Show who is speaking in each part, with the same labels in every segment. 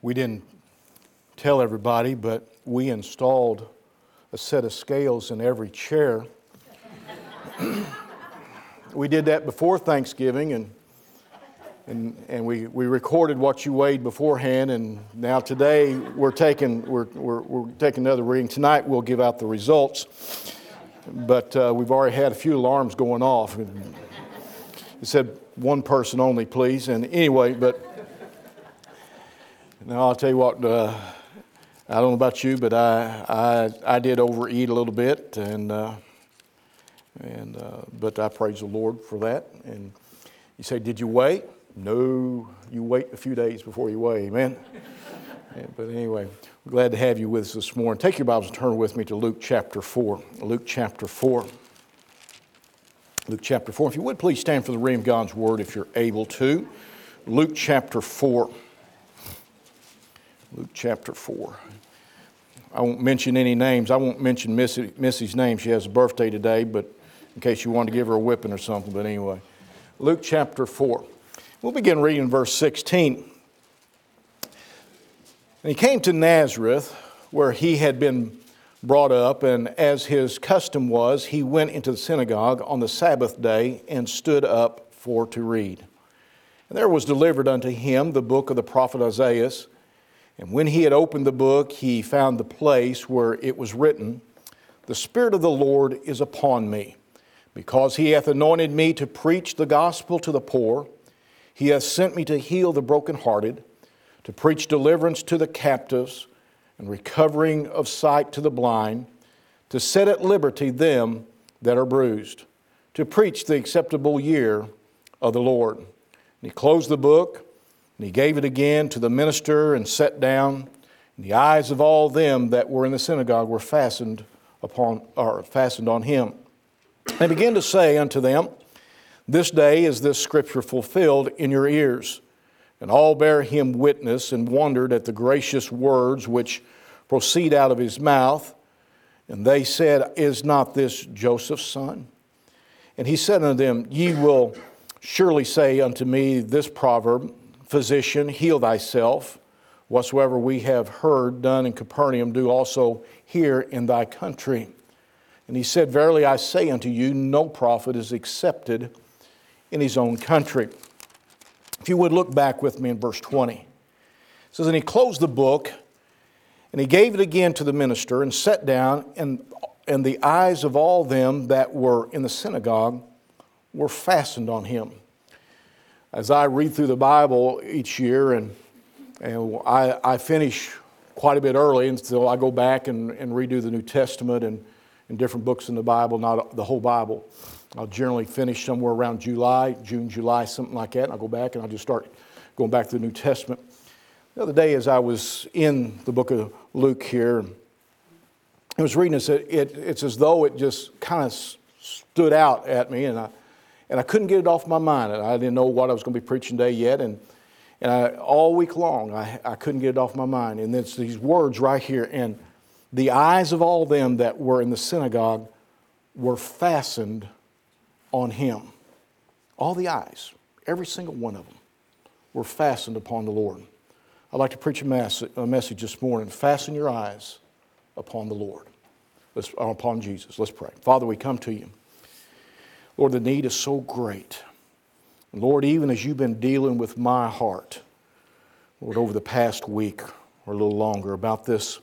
Speaker 1: We didn't tell everybody, but we installed a set of scales in every chair. we did that before Thanksgiving, and, and, and we, we recorded what you weighed beforehand. And now today we're taking, we're, we're, we're taking another reading. Tonight we'll give out the results, but uh, we've already had a few alarms going off. It said one person only, please. And anyway, but now I'll tell you what. Uh, I don't know about you, but I I, I did overeat a little bit, and uh, and uh, but I praise the Lord for that. And you say, did you wait? No, you wait a few days before you weigh. Amen. but anyway, we're glad to have you with us this morning. Take your Bibles and turn with me to Luke chapter four. Luke chapter four. Luke chapter 4. If you would please stand for the reading of God's word if you're able to. Luke chapter 4. Luke chapter 4. I won't mention any names. I won't mention Missy, Missy's name. She has a birthday today, but in case you wanted to give her a whipping or something. But anyway, Luke chapter 4. We'll begin reading verse 16. And he came to Nazareth, where he had been brought up, and as his custom was, he went into the synagogue on the Sabbath day and stood up for to read. And there was delivered unto him the book of the prophet Isaiah. And when he had opened the book, he found the place where it was written, The Spirit of the Lord is upon me, because he hath anointed me to preach the gospel to the poor. He hath sent me to heal the brokenhearted, to preach deliverance to the captives and recovering of sight to the blind, to set at liberty them that are bruised, to preach the acceptable year of the Lord. And he closed the book, and he gave it again to the minister and sat down. And the eyes of all them that were in the synagogue were fastened upon or fastened on him. And began to say unto them, This day is this scripture fulfilled in your ears. And all bare him witness and wondered at the gracious words which proceed out of his mouth. And they said, Is not this Joseph's son? And he said unto them, Ye will surely say unto me this proverb, Physician, heal thyself. Whatsoever we have heard done in Capernaum, do also here in thy country. And he said, Verily I say unto you, no prophet is accepted in his own country. If you would look back with me in verse 20. It says, And he closed the book, and he gave it again to the minister, and sat down, and, and the eyes of all them that were in the synagogue were fastened on him. As I read through the Bible each year, and, and I, I finish quite a bit early, and so I go back and, and redo the New Testament and, and different books in the Bible, not the whole Bible. I'll generally finish somewhere around July, June, July, something like that, and I'll go back and I'll just start going back to the New Testament. The other day, as I was in the book of Luke here, I was reading this, it, it, it's as though it just kind of stood out at me, and I, and I couldn't get it off my mind. I didn't know what I was going to be preaching today yet, and, and I, all week long, I, I couldn't get it off my mind. And it's these words right here, and the eyes of all them that were in the synagogue were fastened on him. All the eyes, every single one of them, were fastened upon the Lord. I'd like to preach a, mass, a message this morning. Fasten your eyes upon the Lord, Let's, upon Jesus. Let's pray. Father, we come to you. Lord, the need is so great. Lord, even as you've been dealing with my heart, Lord, over the past week or a little longer about this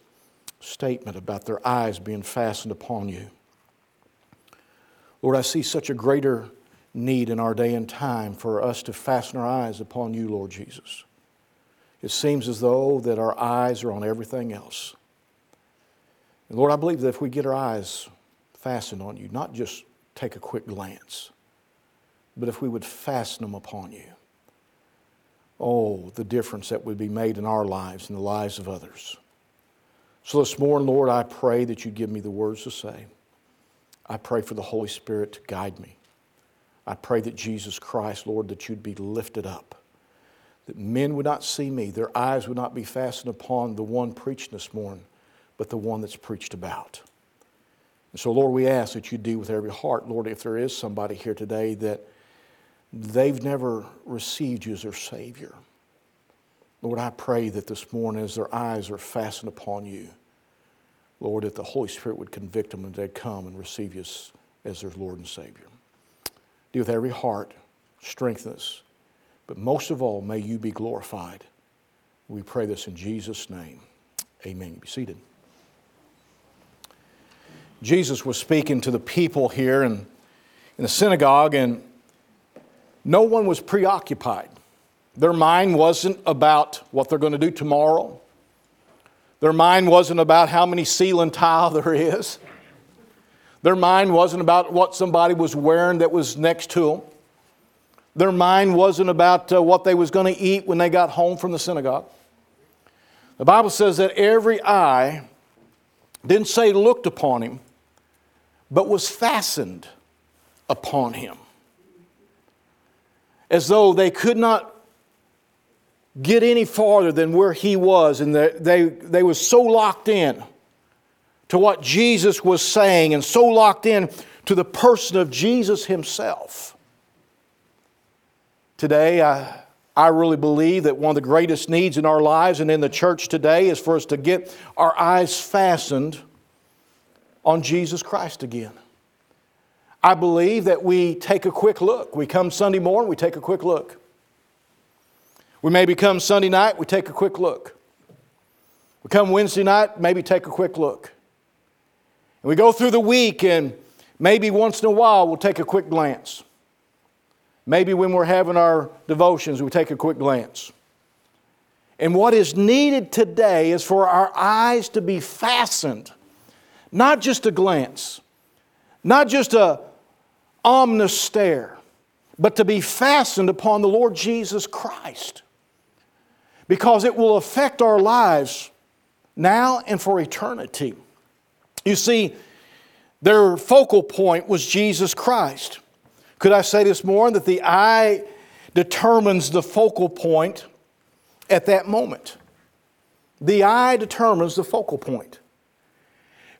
Speaker 1: statement about their eyes being fastened upon you. Lord, I see such a greater need in our day and time for us to fasten our eyes upon you, Lord Jesus. It seems as though that our eyes are on everything else. And Lord, I believe that if we get our eyes fastened on you, not just take a quick glance, but if we would fasten them upon you, oh, the difference that would be made in our lives and the lives of others. So this morning, Lord, I pray that you give me the words to say. I pray for the Holy Spirit to guide me. I pray that Jesus Christ, Lord, that you'd be lifted up, that men would not see me, their eyes would not be fastened upon the one preached this morning, but the one that's preached about. And so, Lord, we ask that you deal with every heart. Lord, if there is somebody here today that they've never received you as their Savior, Lord, I pray that this morning, as their eyes are fastened upon you, Lord, that the Holy Spirit would convict them and they'd come and receive you as, as their Lord and Savior. Deal with every heart, strengthen us. But most of all, may you be glorified. We pray this in Jesus' name. Amen. Be seated. Jesus was speaking to the people here in, in the synagogue, and no one was preoccupied. Their mind wasn't about what they're going to do tomorrow. Their mind wasn't about how many ceiling tile there is. Their mind wasn't about what somebody was wearing that was next to them. Their mind wasn't about uh, what they was going to eat when they got home from the synagogue. The Bible says that every eye didn't say looked upon him, but was fastened upon him. As though they could not get any farther than where he was, and they, they, they was so locked in to what Jesus was saying and so locked in to the person of Jesus himself. Today, I, I really believe that one of the greatest needs in our lives and in the church today is for us to get our eyes fastened on Jesus Christ again. I believe that we take a quick look. We come Sunday morning, we take a quick look. We maybe come Sunday night, we take a quick look. We come Wednesday night, maybe take a quick look. And we go through the week, and maybe once in a while, we'll take a quick glance. Maybe when we're having our devotions, we take a quick glance. And what is needed today is for our eyes to be fastened, not just a glance, not just a ominous stare, but to be fastened upon the Lord Jesus Christ because it will affect our lives now and for eternity. You see, their focal point was Jesus Christ. Could I say this more? That the eye determines the focal point at that moment. The eye determines the focal point.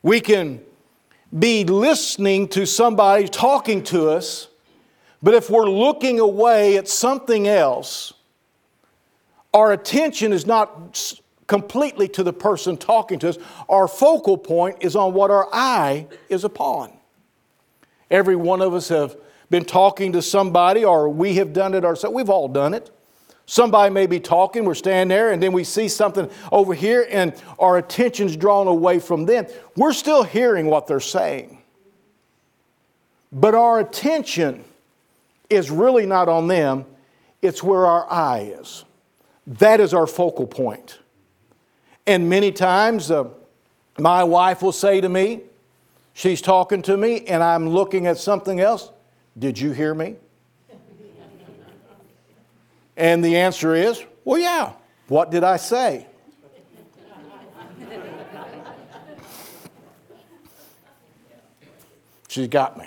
Speaker 1: We can be listening to somebody talking to us, but if we're looking away at something else, our attention is not completely to the person talking to us. Our focal point is on what our eye is upon. Every one of us have been talking to somebody, or we have done it ourselves. We've all done it. Somebody may be talking, we're standing there, and then we see something over here, and our attention's drawn away from them. We're still hearing what they're saying. But our attention is really not on them, it's where our eye is. That is our focal point. And many times, uh, my wife will say to me, she's talking to me, and I'm looking at something else. Did you hear me? And the answer is, well, yeah. What did I say? She's got me.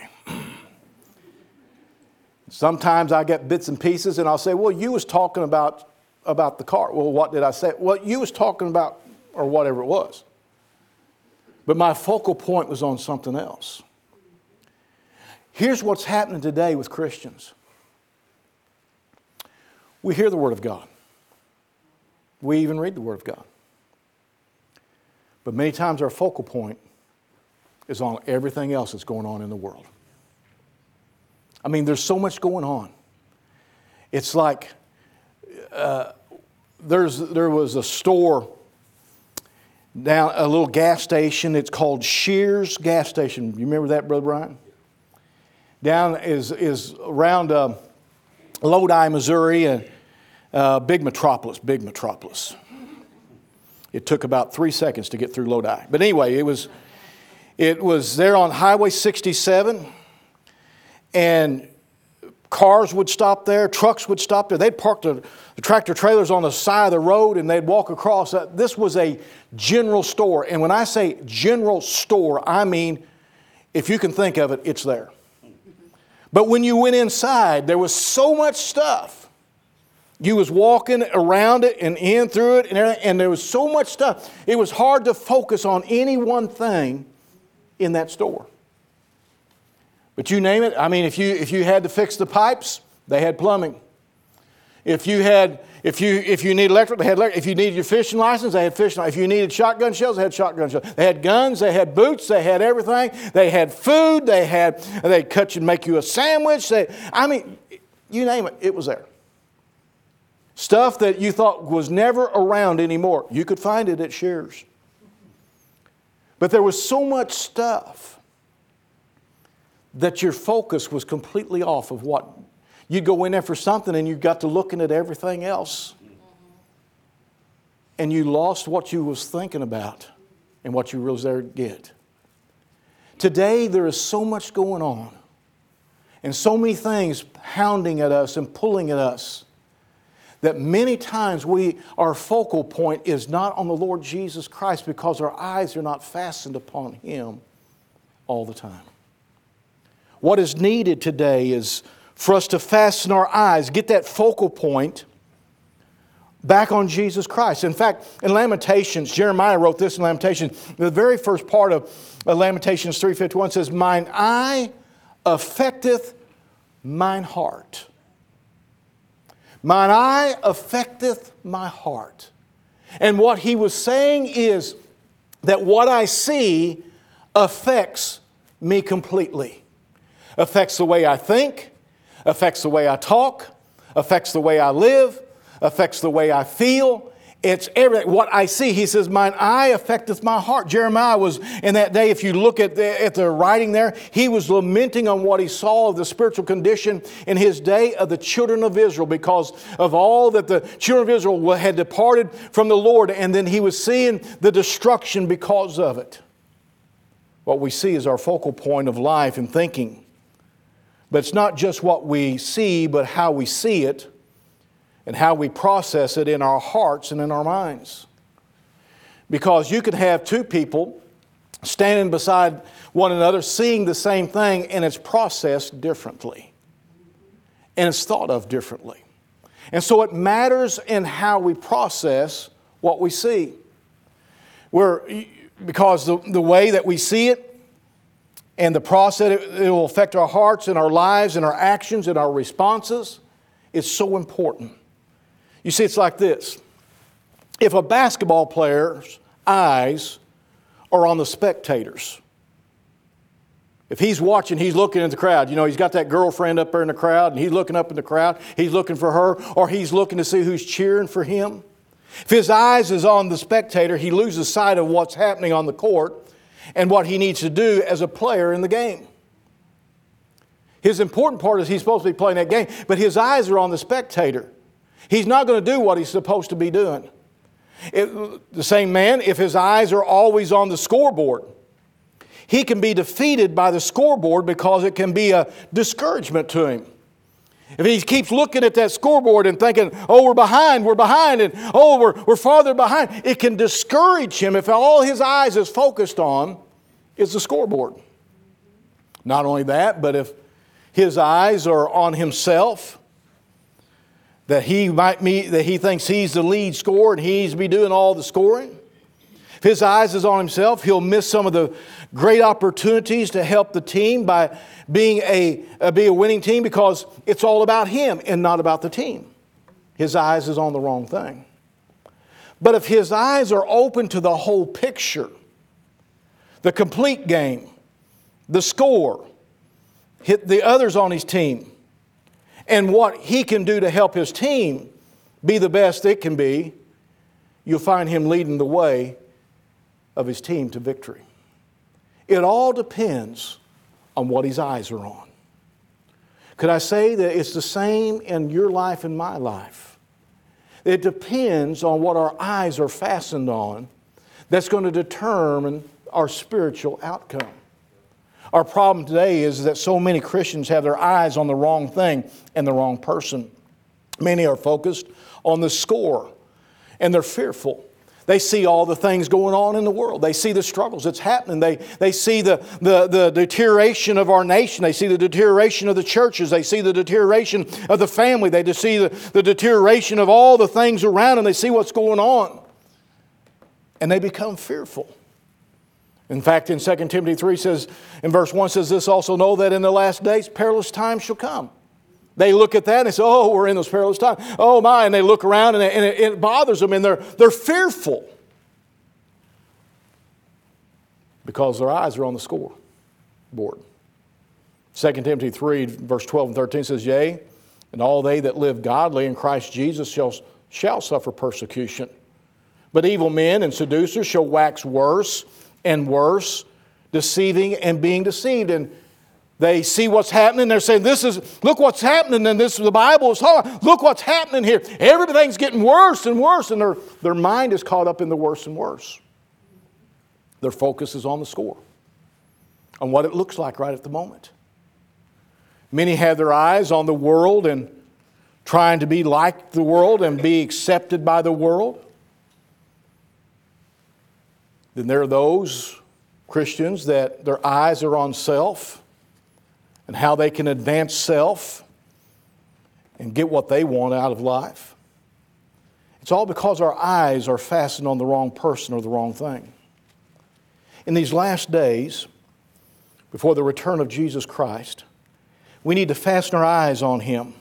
Speaker 1: Sometimes I get bits and pieces and I'll say, well, you was talking about about the car. Well, what did I say? Well, you was talking about, or whatever it was. But my focal point was on something else. Here's what's happening today with Christians. We hear the Word of God. We even read the Word of God. But many times our focal point is on everything else that's going on in the world. I mean, there's so much going on. It's like uh, there's, there was a store down, a little gas station. It's called Shears Gas Station. You remember that, Brother Brian? Down is, is around uh, Lodi, Missouri, a uh, big metropolis, big metropolis. It took about three seconds to get through Lodi. But anyway, it was, it was there on Highway 67, and Cars would stop there, trucks would stop there. They'd park the, the tractor trailers on the side of the road and they'd walk across. This was a general store. And when I say general store, I mean, if you can think of it, it's there. But when you went inside, there was so much stuff. You was walking around it and in through it, and, and there was so much stuff. It was hard to focus on any one thing in that store. But you name it, I mean, if you, if you had to fix the pipes, they had plumbing. If you had, if you if you need electric, they had electric. If you needed your fishing license, they had fishing. If you needed shotgun shells, they had shotgun shells. They had guns, they had boots, they had everything. They had food, they had they cut you and make you a sandwich. They, I mean, you name it, it was there. Stuff that you thought was never around anymore. You could find it at Shears. But there was so much stuff that your focus was completely off of what you'd go in there for something and you got to looking at everything else. And you lost what you was thinking about and what you was there to get. Today there is so much going on and so many things hounding at us and pulling at us that many times we our focal point is not on the Lord Jesus Christ because our eyes are not fastened upon him all the time. What is needed today is for us to fasten our eyes, get that focal point back on Jesus Christ. In fact, in Lamentations, Jeremiah wrote this in Lamentations. The very first part of Lamentations 3:51 says, "Mine eye affecteth mine heart." Mine eye affecteth my heart. And what he was saying is that what I see affects me completely. Affects the way I think, affects the way I talk, affects the way I live, affects the way I feel, it's everything. What I see, he says, mine eye affecteth my heart. Jeremiah was in that day, if you look at the, at the writing there, he was lamenting on what he saw of the spiritual condition in his day of the children of Israel because of all that the children of Israel had departed from the Lord, and then he was seeing the destruction because of it. What we see is our focal point of life and thinking. But it's not just what we see, but how we see it and how we process it in our hearts and in our minds. Because you can have two people standing beside one another, seeing the same thing, and it's processed differently. And it's thought of differently. And so it matters in how we process what we see. We're, because the, the way that we see it and the process, it, will affect our hearts and our lives and our actions and our responses. It's so important. You see, it's like this if a basketball player's eyes are on the spectators, if he's watching, he's looking at the crowd. You know, he's got that girlfriend up there in the crowd, and he's looking up in the crowd. He's looking for her, or he's looking to see who's cheering for him. If his eyes is on the spectator, he loses sight of what's happening on the court and what he needs to do as a player in the game. His important part is he's supposed to be playing that game, but his eyes are on the spectator. He's not going to do what he's supposed to be doing. It, the same man, if his eyes are always on the scoreboard, he can be defeated by the scoreboard because it can be a discouragement to him. If he keeps looking at that scoreboard and thinking, oh, we're behind, we're behind, and oh, we're, we're farther behind, it can discourage him if all his eyes is focused on is the scoreboard. Not only that, but if his eyes are on himself, that he might meet, that he thinks he's the lead scorer and he needs to be doing all the scoring. If his eyes is on himself, he'll miss some of the great opportunities to help the team by being a, uh, be a winning team because it's all about him and not about the team. His eyes is on the wrong thing. But if his eyes are open to the whole picture, the complete game, the score, hit the others on his team, and what he can do to help his team be the best it can be, you'll find him leading the way of his team to victory. It all depends on what his eyes are on. Could I say that it's the same in your life and my life? It depends on what our eyes are fastened on that's going to determine our spiritual outcome. Our problem today is that so many Christians have their eyes on the wrong thing and the wrong person. Many are focused on the score and they're fearful. They see all the things going on in the world. They see the struggles that's happening. They, they see the, the, the deterioration of our nation. They see the deterioration of the churches. They see the deterioration of the family. They see the, the deterioration of all the things around them. They see what's going on. And they become fearful. In fact, in 2 Timothy 3 says, in verse 1 says, This also know that in the last days perilous times shall come. They look at that and they say, Oh, we're in those perilous times. Oh, my. And they look around and, and it, it bothers them and they're, they're fearful because their eyes are on the score board. 2 Timothy 3, verse 12 and 13 says, Yea, and all they that live godly in Christ Jesus shall, shall suffer persecution. But evil men and seducers shall wax worse and worse, deceiving and being deceived. And they see what's happening. They're saying, This is, look what's happening. And this, is the Bible is talking, look what's happening here. Everything's getting worse and worse. And their, their mind is caught up in the worse and worse. Their focus is on the score, on what it looks like right at the moment. Many have their eyes on the world and trying to be like the world and be accepted by the world. Then there are those Christians that their eyes are on self and how they can advance self and get what they want out of life. It's all because our eyes are fastened on the wrong person or the wrong thing. In these last days, before the return of Jesus Christ, we need to fasten our eyes on Him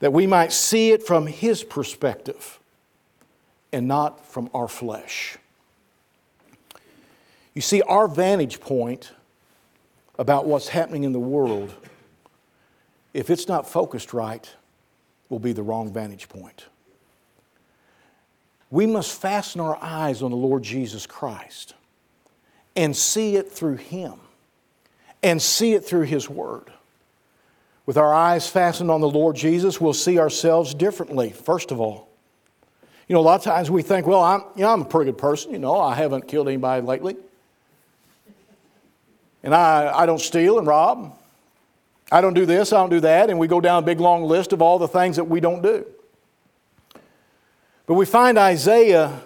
Speaker 1: that we might see it from His perspective and not from our flesh. You see, our vantage point about what's happening in the world, if it's not focused right, will be the wrong vantage point. We must fasten our eyes on the Lord Jesus Christ and see it through Him and see it through His Word. With our eyes fastened on the Lord Jesus, we'll see ourselves differently, first of all. You know, a lot of times we think, well, I'm, you know, I'm a pretty good person. You know, I haven't killed anybody lately. And I, I don't steal and rob. I don't do this, I don't do that. And we go down a big long list of all the things that we don't do. But we find Isaiah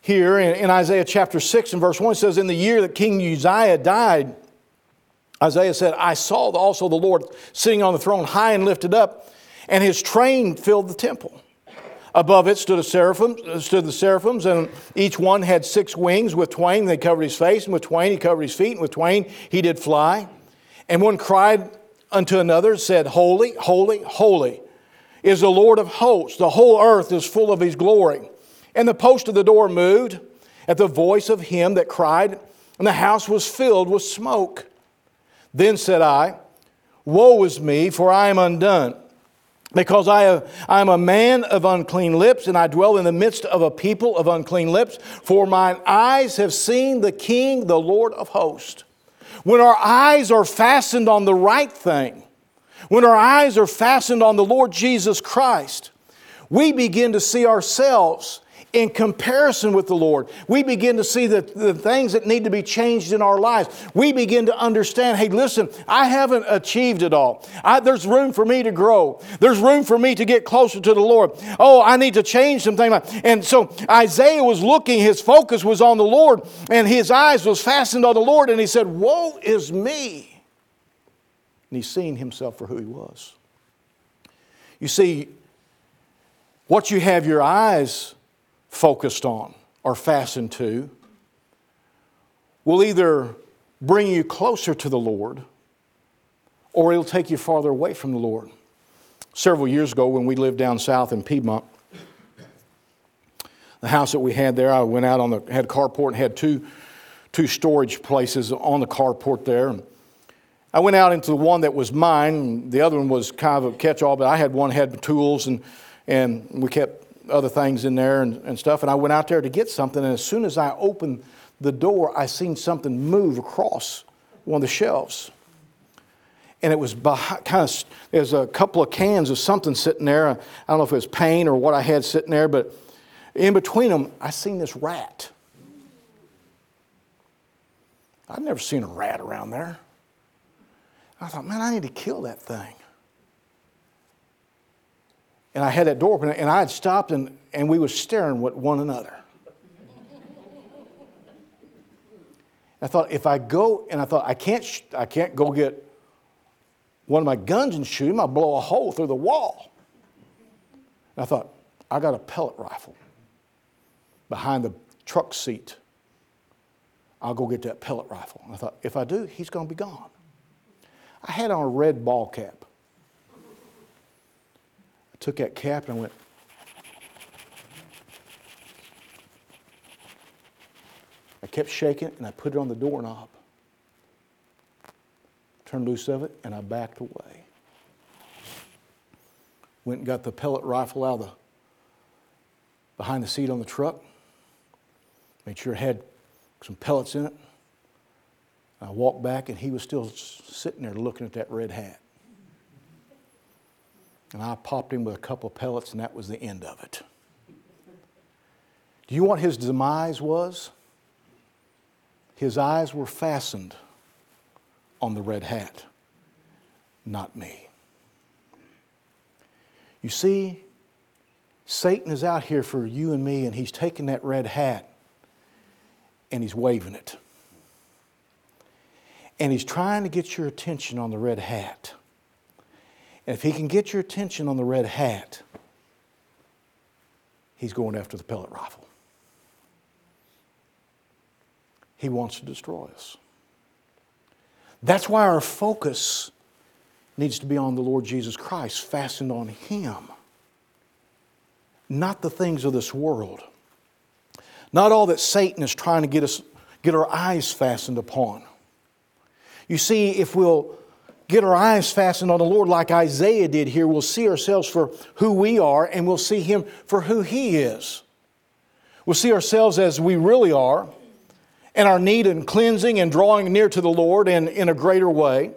Speaker 1: here in, in Isaiah chapter 6 and verse 1 it says, In the year that King Uzziah died, Isaiah said, I saw also the Lord sitting on the throne high and lifted up, and his train filled the temple. Above it stood, seraphim, uh, stood the seraphims, and each one had six wings. With twain they covered his face, and with twain he covered his feet, and with twain he did fly. And one cried unto another, said, Holy, holy, holy is the Lord of hosts. The whole earth is full of his glory. And the post of the door moved at the voice of him that cried, and the house was filled with smoke. Then said I, Woe is me, for I am undone because I, have, I am a man of unclean lips, and I dwell in the midst of a people of unclean lips. For mine eyes have seen the King, the Lord of hosts. When our eyes are fastened on the right thing, when our eyes are fastened on the Lord Jesus Christ, we begin to see ourselves in comparison with the Lord. We begin to see the, the things that need to be changed in our lives. We begin to understand hey, listen, I haven't achieved it all. I, there's room for me to grow, there's room for me to get closer to the Lord. Oh, I need to change some things. And so Isaiah was looking, his focus was on the Lord, and his eyes was fastened on the Lord, and he said, Woe is me. And he's seeing himself for who he was. You see, what you have your eyes focused on or fastened to will either bring you closer to the Lord or it'll take you farther away from the Lord. Several years ago, when we lived down south in Piedmont, the house that we had there, I went out on the had carport and had two, two storage places on the carport there. I went out into the one that was mine. The other one was kind of a catch-all, but I had one had tools and and we kept other things in there and, and stuff. And I went out there to get something. And as soon as I opened the door, I seen something move across one of the shelves. And it was behind, kind of, there's a couple of cans of something sitting there. I don't know if it was paint or what I had sitting there, but in between them, I seen this rat. I'd never seen a rat around there. I thought, man, I need to kill that thing. And I had that door open, and I had stopped, and, and we were staring at one another. I thought, if I go, and I thought, I can't, sh- I can't go get one of my guns and shoot him, I'll blow a hole through the wall. And I thought, I got a pellet rifle behind the truck seat. I'll go get that pellet rifle. And I thought, if I do, he's going to be gone. I had on a red ball cap. Took that cap and I went, I kept shaking it and I put it on the doorknob. Turned loose of it and I backed away. Went and got the pellet rifle out of the behind the seat on the truck. Made sure it had some pellets in it. I walked back and he was still sitting there looking at that red hat. And I popped him with a couple of pellets, and that was the end of it. Do you know what his demise was? His eyes were fastened on the red hat, not me. You see, Satan is out here for you and me, and he's taking that red hat and he's waving it. And he's trying to get your attention on the red hat. And if he can get your attention on the red hat, he's going after the pellet rifle. He wants to destroy us. That's why our focus needs to be on the Lord Jesus Christ, fastened on Him, not the things of this world. Not all that Satan is trying to get us get our eyes fastened upon. You see, if we'll get our eyes fastened on the Lord like Isaiah did here, we'll see ourselves for who we are and we'll see Him for who He is. We'll see ourselves as we really are and our need in cleansing and drawing near to the Lord in, in a greater way.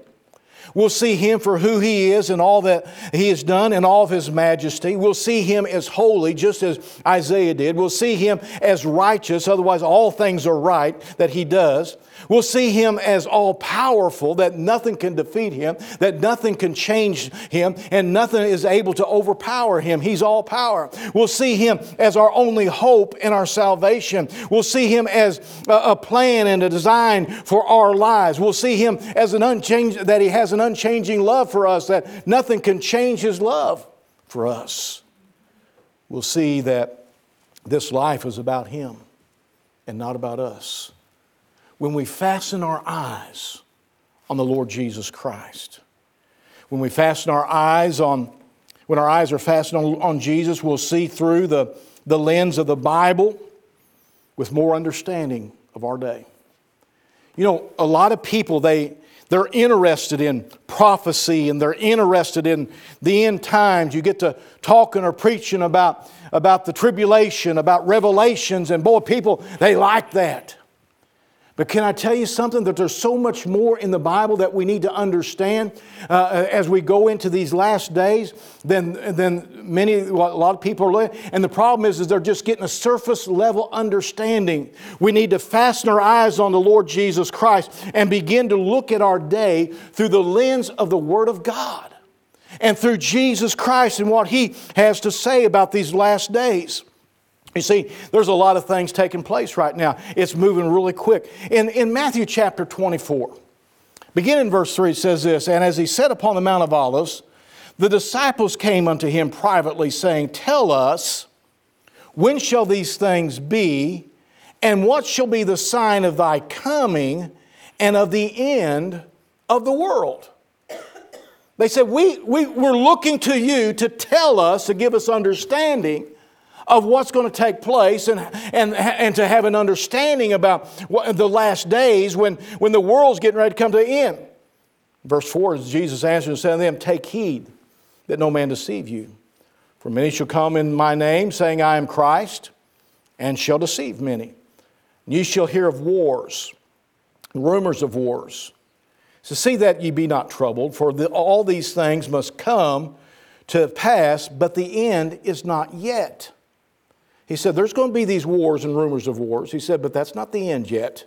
Speaker 1: We'll see him for who he is and all that he has done and all of his majesty. We'll see him as holy, just as Isaiah did. We'll see him as righteous, otherwise, all things are right that he does. We'll see him as all powerful, that nothing can defeat him, that nothing can change him, and nothing is able to overpower him. He's all power. We'll see him as our only hope in our salvation. We'll see him as a plan and a design for our lives. We'll see him as an unchanged, that he has an unchanging love for us, that nothing can change his love for us. We'll see that this life is about him and not about us when we fasten our eyes on the Lord Jesus Christ. When we fasten our eyes on, when our eyes are fastened on, on Jesus, we'll see through the, the lens of the Bible with more understanding of our day. You know, a lot of people, they, they're interested in prophecy and they're interested in the end times. You get to talking or preaching about, about the tribulation, about revelations, and boy, people, they like that. But can I tell you something? That there's so much more in the Bible that we need to understand uh, as we go into these last days than, than many, a lot of people are living. And the problem is, is they're just getting a surface level understanding. We need to fasten our eyes on the Lord Jesus Christ and begin to look at our day through the lens of the Word of God and through Jesus Christ and what He has to say about these last days. You see, there's a lot of things taking place right now. It's moving really quick. In, in Matthew chapter 24, beginning in verse 3, it says this And as he sat upon the Mount of Olives, the disciples came unto him privately, saying, Tell us, when shall these things be, and what shall be the sign of thy coming and of the end of the world? They said, we, we, We're looking to you to tell us, to give us understanding of what's going to take place and, and, and to have an understanding about what, the last days when, when the world's getting ready to come to an end. Verse 4 Jesus answered and said to them, Take heed that no man deceive you. For many shall come in my name, saying, I am Christ, and shall deceive many. Ye shall hear of wars, rumors of wars. So see that ye be not troubled, for the, all these things must come to pass, but the end is not yet. He said, There's going to be these wars and rumors of wars. He said, But that's not the end yet.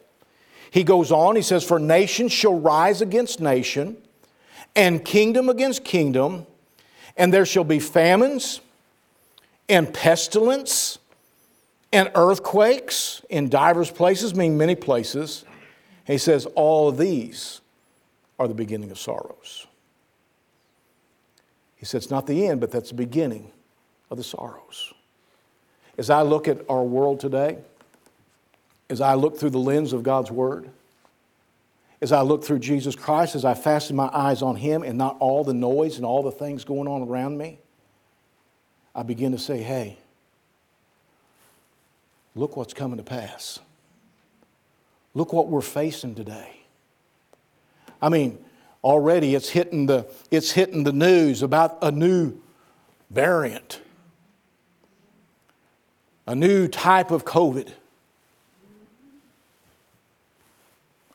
Speaker 1: He goes on, he says, For nation shall rise against nation, and kingdom against kingdom, and there shall be famines, and pestilence, and earthquakes in divers places, meaning many places. He says, All of these are the beginning of sorrows. He said, It's not the end, but that's the beginning of the sorrows. As I look at our world today, as I look through the lens of God's Word, as I look through Jesus Christ, as I fasten my eyes on Him and not all the noise and all the things going on around me, I begin to say, hey, look what's coming to pass. Look what we're facing today. I mean, already it's hitting the, it's hitting the news about a new variant, a new type of COVID.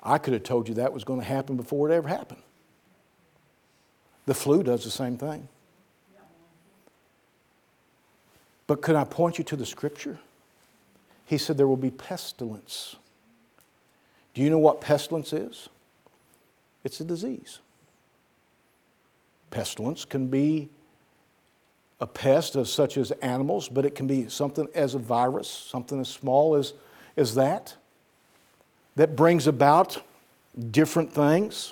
Speaker 1: I could have told you that was going to happen before it ever happened. The flu does the same thing. But could I point you to the scripture? He said there will be pestilence. Do you know what pestilence is? It's a disease. Pestilence can be a pest of such as animals, but it can be something as a virus, something as small as, as that, that brings about different things.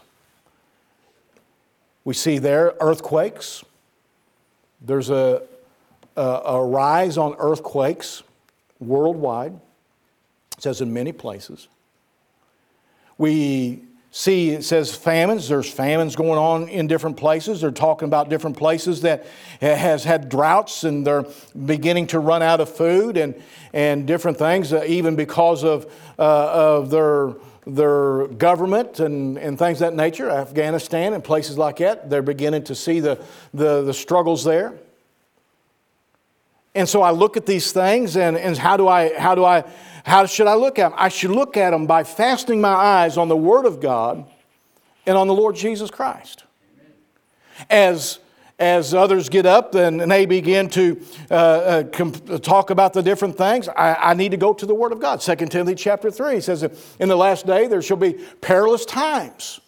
Speaker 1: We see there earthquakes. There's a, a, a rise on earthquakes worldwide. It says in many places. We see it says famines. There's famines going on in different places. They're talking about different places that has had droughts and they're beginning to run out of food and, and different things uh, even because of, uh, of their, their government and, and things that nature. Afghanistan and places like that they're beginning to see the, the, the struggles there. And so i look at these things and, and how do i how do i how should I look at them? I should look at them by fastening my eyes on the Word of God and on the Lord Jesus Christ. As, as others get up and, they begin to uh, uh, comp- talk about the different things, I, I, need to go to the Word of God. 2 Timothy chapter 3 says, In the last day there shall be perilous times.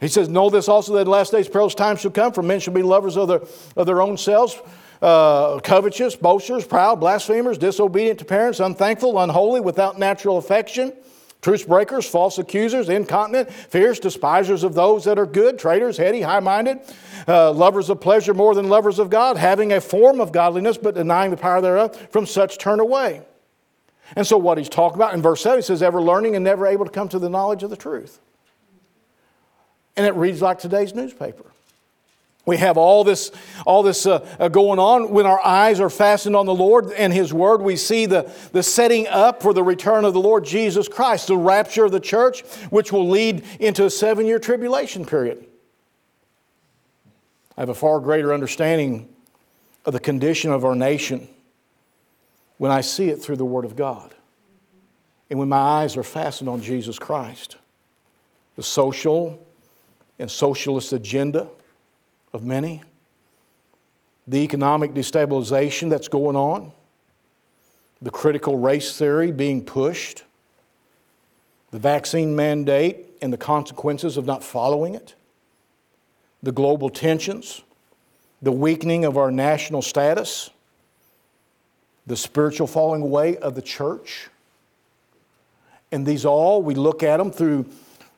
Speaker 1: He says, Know this also that in the last days perilous times shall come, for men shall be lovers of their, of their own selves uh, covetous, boasters, proud, blasphemers, disobedient to parents, unthankful, unholy, without natural affection, truce breakers, false accusers, incontinent, fierce, despisers of those that are good, traitors, heady, high minded, uh, lovers of pleasure more than lovers of God, having a form of godliness but denying the power thereof, from such turn away. And so, what he's talking about in verse 7, he says, ever learning and never able to come to the knowledge of the truth. And it reads like today's newspaper. We have all this, all this uh, uh, going on. When our eyes are fastened on the Lord and His Word, we see the, the setting up for the return of the Lord Jesus Christ, the rapture of the church, which will lead into a seven year tribulation period. I have a far greater understanding of the condition of our nation when I see it through the Word of God and when my eyes are fastened on Jesus Christ. The social and socialist agenda of many, the economic destabilization that's going on, the critical race theory being pushed, the vaccine mandate and the consequences of not following it, the global tensions, the weakening of our national status, the spiritual falling away of the church. And these all, we look at them through,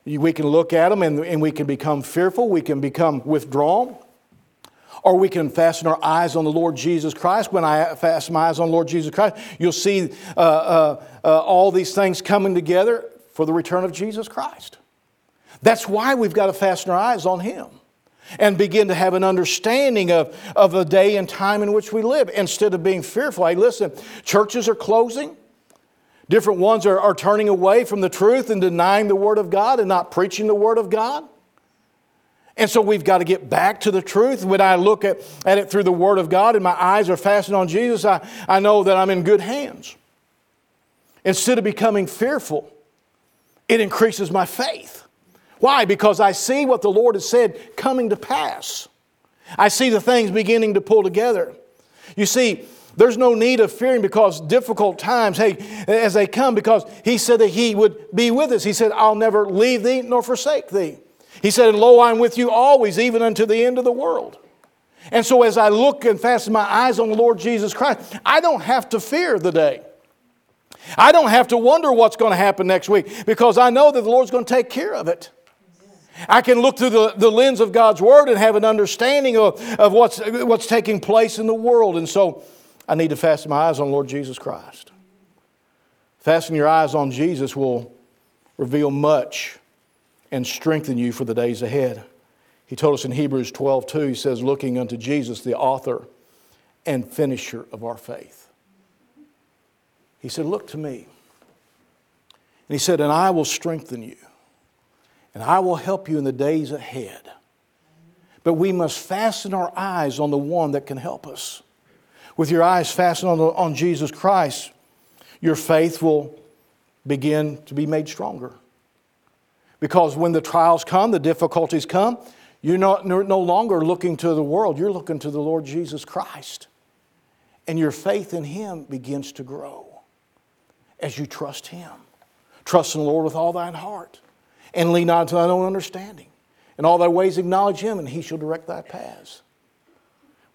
Speaker 1: we can look at them and, and we can become fearful, we can become withdrawn. Or we can fasten our eyes on the Lord Jesus Christ. When I fasten my eyes on the Lord Jesus Christ, you'll see uh, uh, uh, all these things coming together for the return of Jesus Christ. That's why we've got to fasten our eyes on Him and begin to have an understanding of, of the day and time in which we live instead of being fearful. Hey, listen, churches are closing. Different ones are, are turning away from the truth and denying the Word of God and not preaching the Word of God. And so we've got to get back to the truth. When I look at, at it through the Word of God and my eyes are fastened on Jesus, I, I know that I'm in good hands. Instead of becoming fearful, it increases my faith. Why? Because I see what the Lord has said coming to pass. I see the things beginning to pull together. You see, there's no need of fearing because difficult times, hey, as they come, because He said that He would be with us. He said, I'll never leave thee nor forsake thee. He said, And lo, I'm with you always, even unto the end of the world. And so as I look and fasten my eyes on the Lord Jesus Christ, I don't have to fear the day. I don't have to wonder what's going to happen next week because I know that the Lord's going to take care of it. I can look through the, the lens of God's Word and have an understanding of, of what's, what's taking place in the world. And so I need to fasten my eyes on Lord Jesus Christ. Fasten your eyes on Jesus will reveal much and strengthen you for the days ahead. He told us in Hebrews 12, 2, he says, looking unto Jesus, the author and finisher of our faith. He said, Look to me. And he said, And I will strengthen you, and I will help you in the days ahead. But we must fasten our eyes on the one that can help us. With your eyes fastened on, the, on Jesus Christ, your faith will begin to be made stronger. Because when the trials come, the difficulties come, you're not, no longer looking to the world, you're looking to the Lord Jesus Christ. And your faith in Him begins to grow as you trust Him. Trust in the Lord with all thine heart, and lean not to thine own understanding. In all thy ways acknowledge Him, and He shall direct thy paths.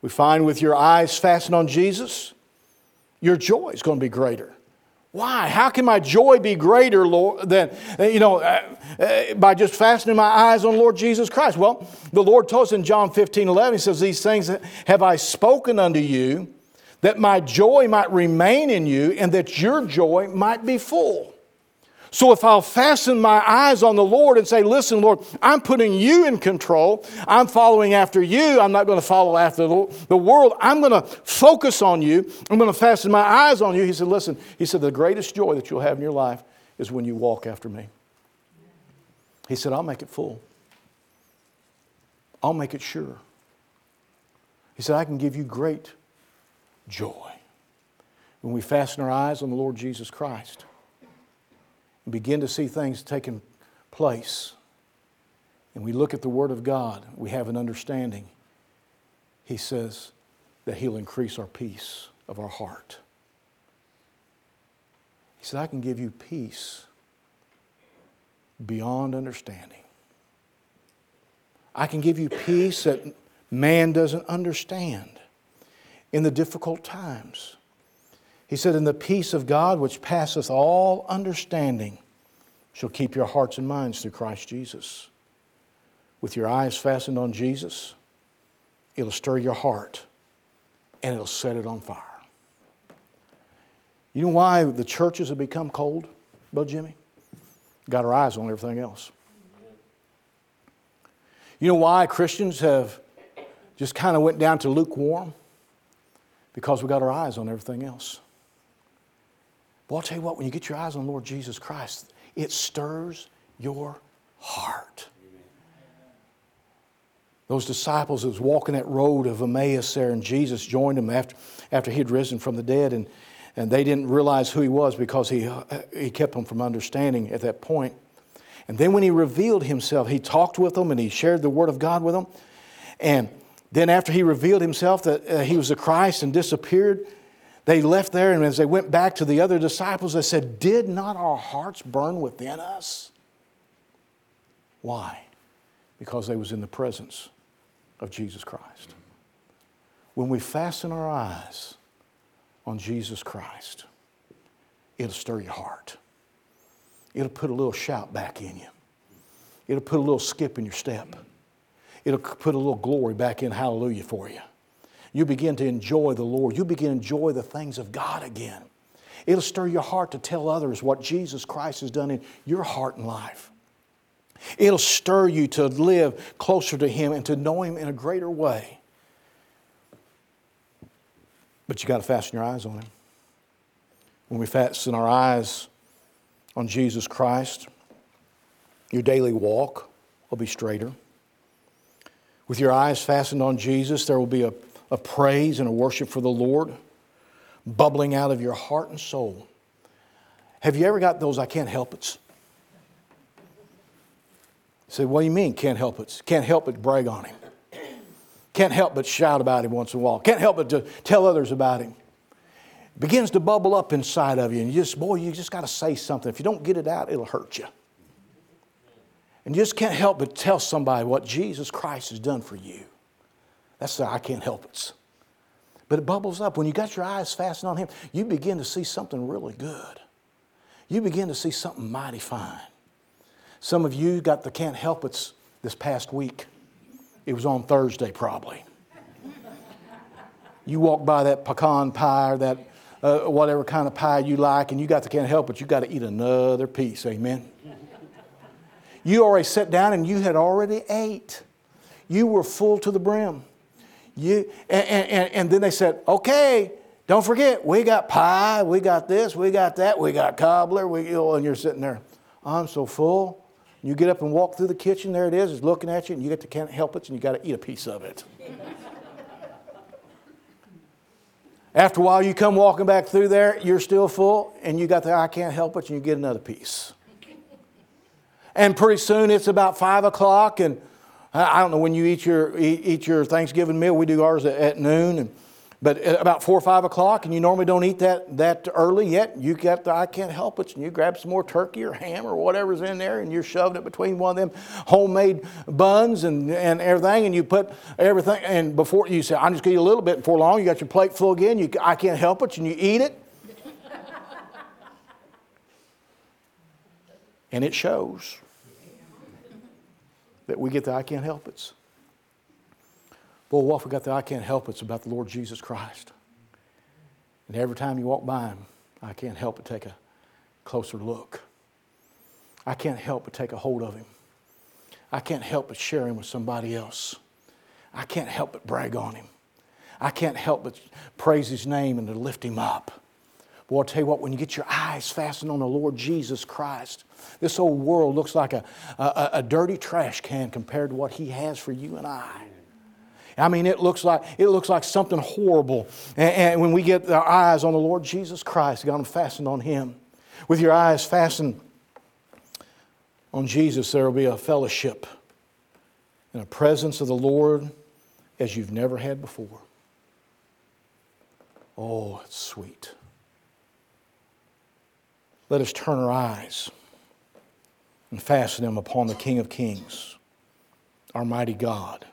Speaker 1: We find with your eyes fastened on Jesus, your joy is going to be greater. Why? How can my joy be greater, Lord, than, you know, uh, uh, by just fastening my eyes on Lord Jesus Christ? Well, the Lord told us in John 15, 11, He says, These things have I spoken unto you, that my joy might remain in you, and that your joy might be full. So if I'll fasten my eyes on the Lord and say, Listen, Lord, I'm putting you in control, I'm following after you, I'm not going to follow after the world, I'm going to focus on you, I'm going to fasten my eyes on you. He said, Listen, he said, the greatest joy that you'll have in your life is when you walk after me. He said, I'll make it full, I'll make it sure. He said, I can give you great joy when we fasten our eyes on the Lord Jesus Christ and begin to see things taking place, and we look at the Word of God, we have an understanding. He says that He'll increase our peace of our heart. He said, I can give you peace beyond understanding. I can give you peace that man doesn't understand in the difficult times. He said, And the peace of God, which passeth all understanding, shall keep your hearts and minds through Christ Jesus. With your eyes fastened on Jesus, it'll stir your heart and it'll set it on fire. You know why the churches have become cold, Brother Jimmy? Got our eyes on everything else. You know why Christians have just kind of went down to lukewarm? Because we got our eyes on everything else. Well, I'll tell you what, when you get your eyes on Lord Jesus Christ, it stirs your heart. Those disciples that was walking that road of Emmaus there, and Jesus joined them after, after he had risen from the dead, and, and they didn't realize who he was because he, he kept them from understanding at that point. And then when he revealed himself, he talked with them and he shared the word of God with them. And then after he revealed himself that uh, he was the Christ and disappeared, they left there, and as they went back to the other disciples, they said, Did not our hearts burn within us? Why? Because they was in the presence of Jesus Christ. When we fasten our eyes on Jesus Christ, it'll stir your heart. It'll put a little shout back in you. It'll put a little skip in your step. It'll put a little glory back in hallelujah for you you begin to enjoy the Lord. You begin to enjoy the things of God again. It'll stir your heart to tell others what Jesus Christ has done in your heart and life. It'll stir you to live closer to Him and to know Him in a greater way. But you got to fasten your eyes on Him. When we fasten our eyes on Jesus Christ, your daily walk will be straighter. With your eyes fastened on Jesus, there will be a a praise and a worship for the Lord bubbling out of your heart and soul. Have you ever got those I can't help it? say, what do you mean can't help it? Can't help but brag on him. Can't help but shout about him once in a while. Can't help but to tell others about him. It begins to bubble up inside of you, and you just, boy, you just got to say something. If you don't get it out, it'll hurt you. And you just can't help but tell somebody what Jesus Christ has done for you. That's the I can't help it. But it bubbles up. When you got your eyes fastened on Him, you begin to see something really good. You begin to see something mighty fine. Some of you got the can't help it this past week. It was on Thursday, probably. You walk by that pecan pie or that uh, whatever kind of pie you like, and you got the can't help it, you got to eat another piece. Amen. You already sat down and you had already ate. You were full to the brim. You, and, and, and then they said, okay, don't forget, we got pie, we got this, we got that, we got cobbler, we, you know, and you're sitting there, I'm so full. You get up and walk through the kitchen, there it is, it's looking at you, and you get to can't help it, and you got to eat a piece of it. After a while, you come walking back through there, you're still full, and you got the I can't help it, and you get another piece. And pretty soon it's about five o'clock, and I don't know when you eat your, eat your Thanksgiving meal. We do ours at noon. And, but at about four or five o'clock, and you normally don't eat that, that early yet, you get the I can't help it, and you grab some more turkey or ham or whatever's in there, and you're shoving it between one of them homemade buns and, and everything, and you put everything, and before you say, I'm just going to eat a little bit before long, you got your plate full again, you, I can't help it, and you eat it. and it shows that we get the I can't help it. Boy, what if we got the I can't help it's about the Lord Jesus Christ? And every time you walk by him, I can't help but take a closer look. I can't help but take a hold of him. I can't help but share him with somebody else. I can't help but brag on him. I can't help but praise his name and to lift him up. Boy, I'll tell you what, when you get your eyes fastened on the Lord Jesus Christ, this old world looks like a, a, a dirty trash can compared to what he has for you and I. I mean, it looks like, it looks like something horrible. And, and when we get our eyes on the Lord Jesus Christ, got them fastened on Him. With your eyes fastened on Jesus, there will be a fellowship and a presence of the Lord as you've never had before. Oh, it's sweet. Let us turn our eyes and fasten them upon the King of Kings, our mighty God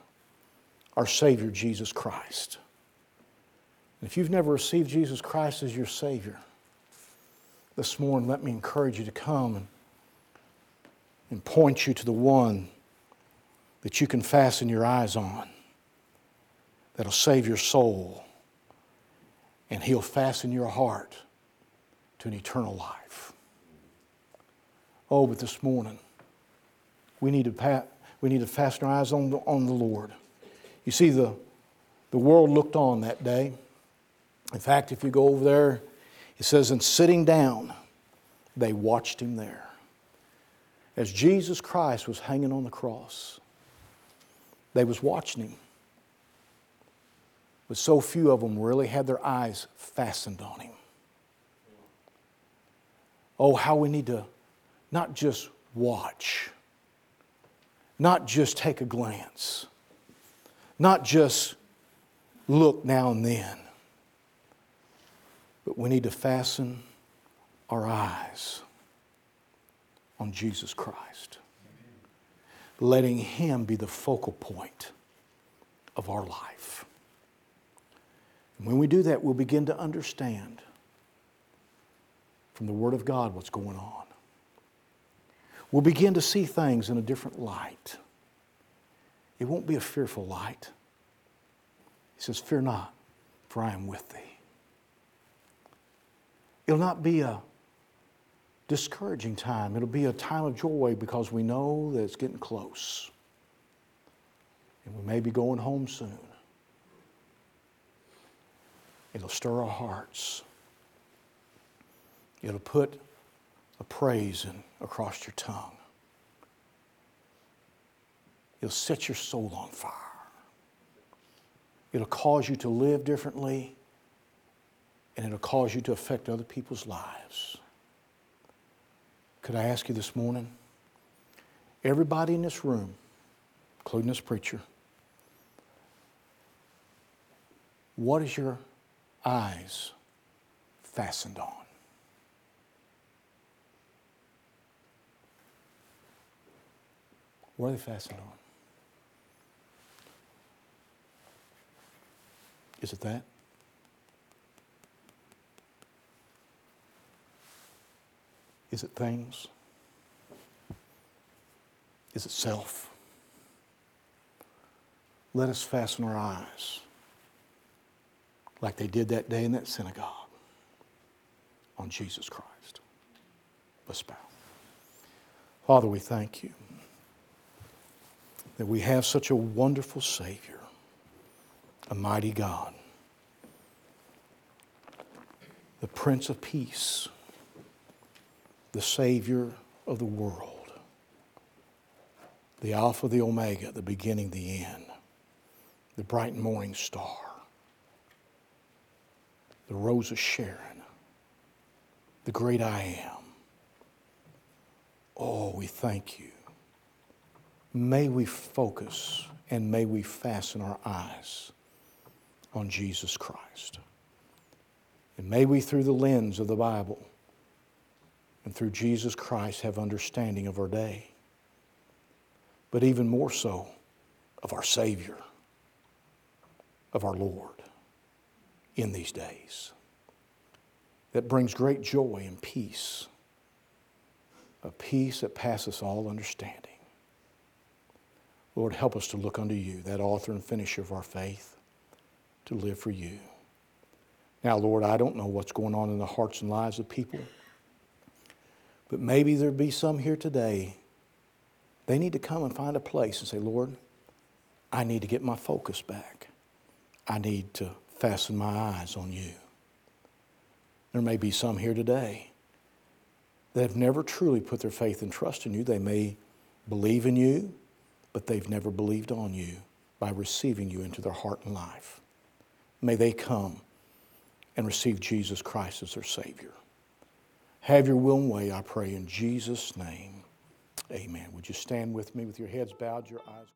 Speaker 1: our Savior, Jesus Christ. And if you've never received Jesus Christ as your Savior, this morning let me encourage you to come and, and point you to the one that you can fasten your eyes on, that'll save your soul, and He'll fasten your heart to an eternal life. Oh, but this morning, we need to, pat, we need to fasten our eyes on the, on the Lord. You see, the, the world looked on that day. In fact, if you go over there, it says, and sitting down, they watched him there. As Jesus Christ was hanging on the cross, they was watching him. But so few of them really had their eyes fastened on him. Oh, how we need to not just watch, not just take a glance not just look now and then, but we need to fasten our eyes on Jesus Christ, letting Him be the focal point of our life. And when we do that, we'll begin to understand from the Word of God what's going on. We'll begin to see things in a different light. It won't be a fearful light. He says, Fear not, for I am with thee. It'll not be a discouraging time. It'll be a time of joy because we know that it's getting close. And we may be going home soon. It'll stir our hearts. It'll put a praise in, across your tongue. It'll set your soul on fire. It'll cause you to live differently, and it'll cause you to affect other people's lives. Could I ask you this morning? Everybody in this room, including this preacher, what is your eyes fastened on? What are they fastened on? Is it that? Is it things? Is it self? Let us fasten our eyes like they did that day in that synagogue on Jesus Christ. Let's bow. Father, we thank you that we have such a wonderful Savior a mighty God, the Prince of Peace, the Savior of the world, the Alpha, the Omega, the beginning, the end, the bright morning star, the Rose of Sharon, the great I am. Oh, we thank you. May we focus and may we fasten our eyes on Jesus Christ. And may we, through the lens of the Bible and through Jesus Christ, have understanding of our day, but even more so of our Savior, of our Lord in these days. That brings great joy and peace, a peace that passes all understanding. Lord, help us to look unto you, that author and finisher of our faith, to live for you. Now, Lord, I don't know what's going on in the hearts and lives of people, but maybe there be some here today. They need to come and find a place and say, Lord, I need to get my focus back. I need to fasten my eyes on you. There may be some here today that have never truly put their faith and trust in you. They may believe in you, but they've never believed on you by receiving you into their heart and life. May they come and receive Jesus Christ as their Savior. Have your will and way, I pray, in Jesus' name. Amen. Would you stand with me with your heads bowed, your eyes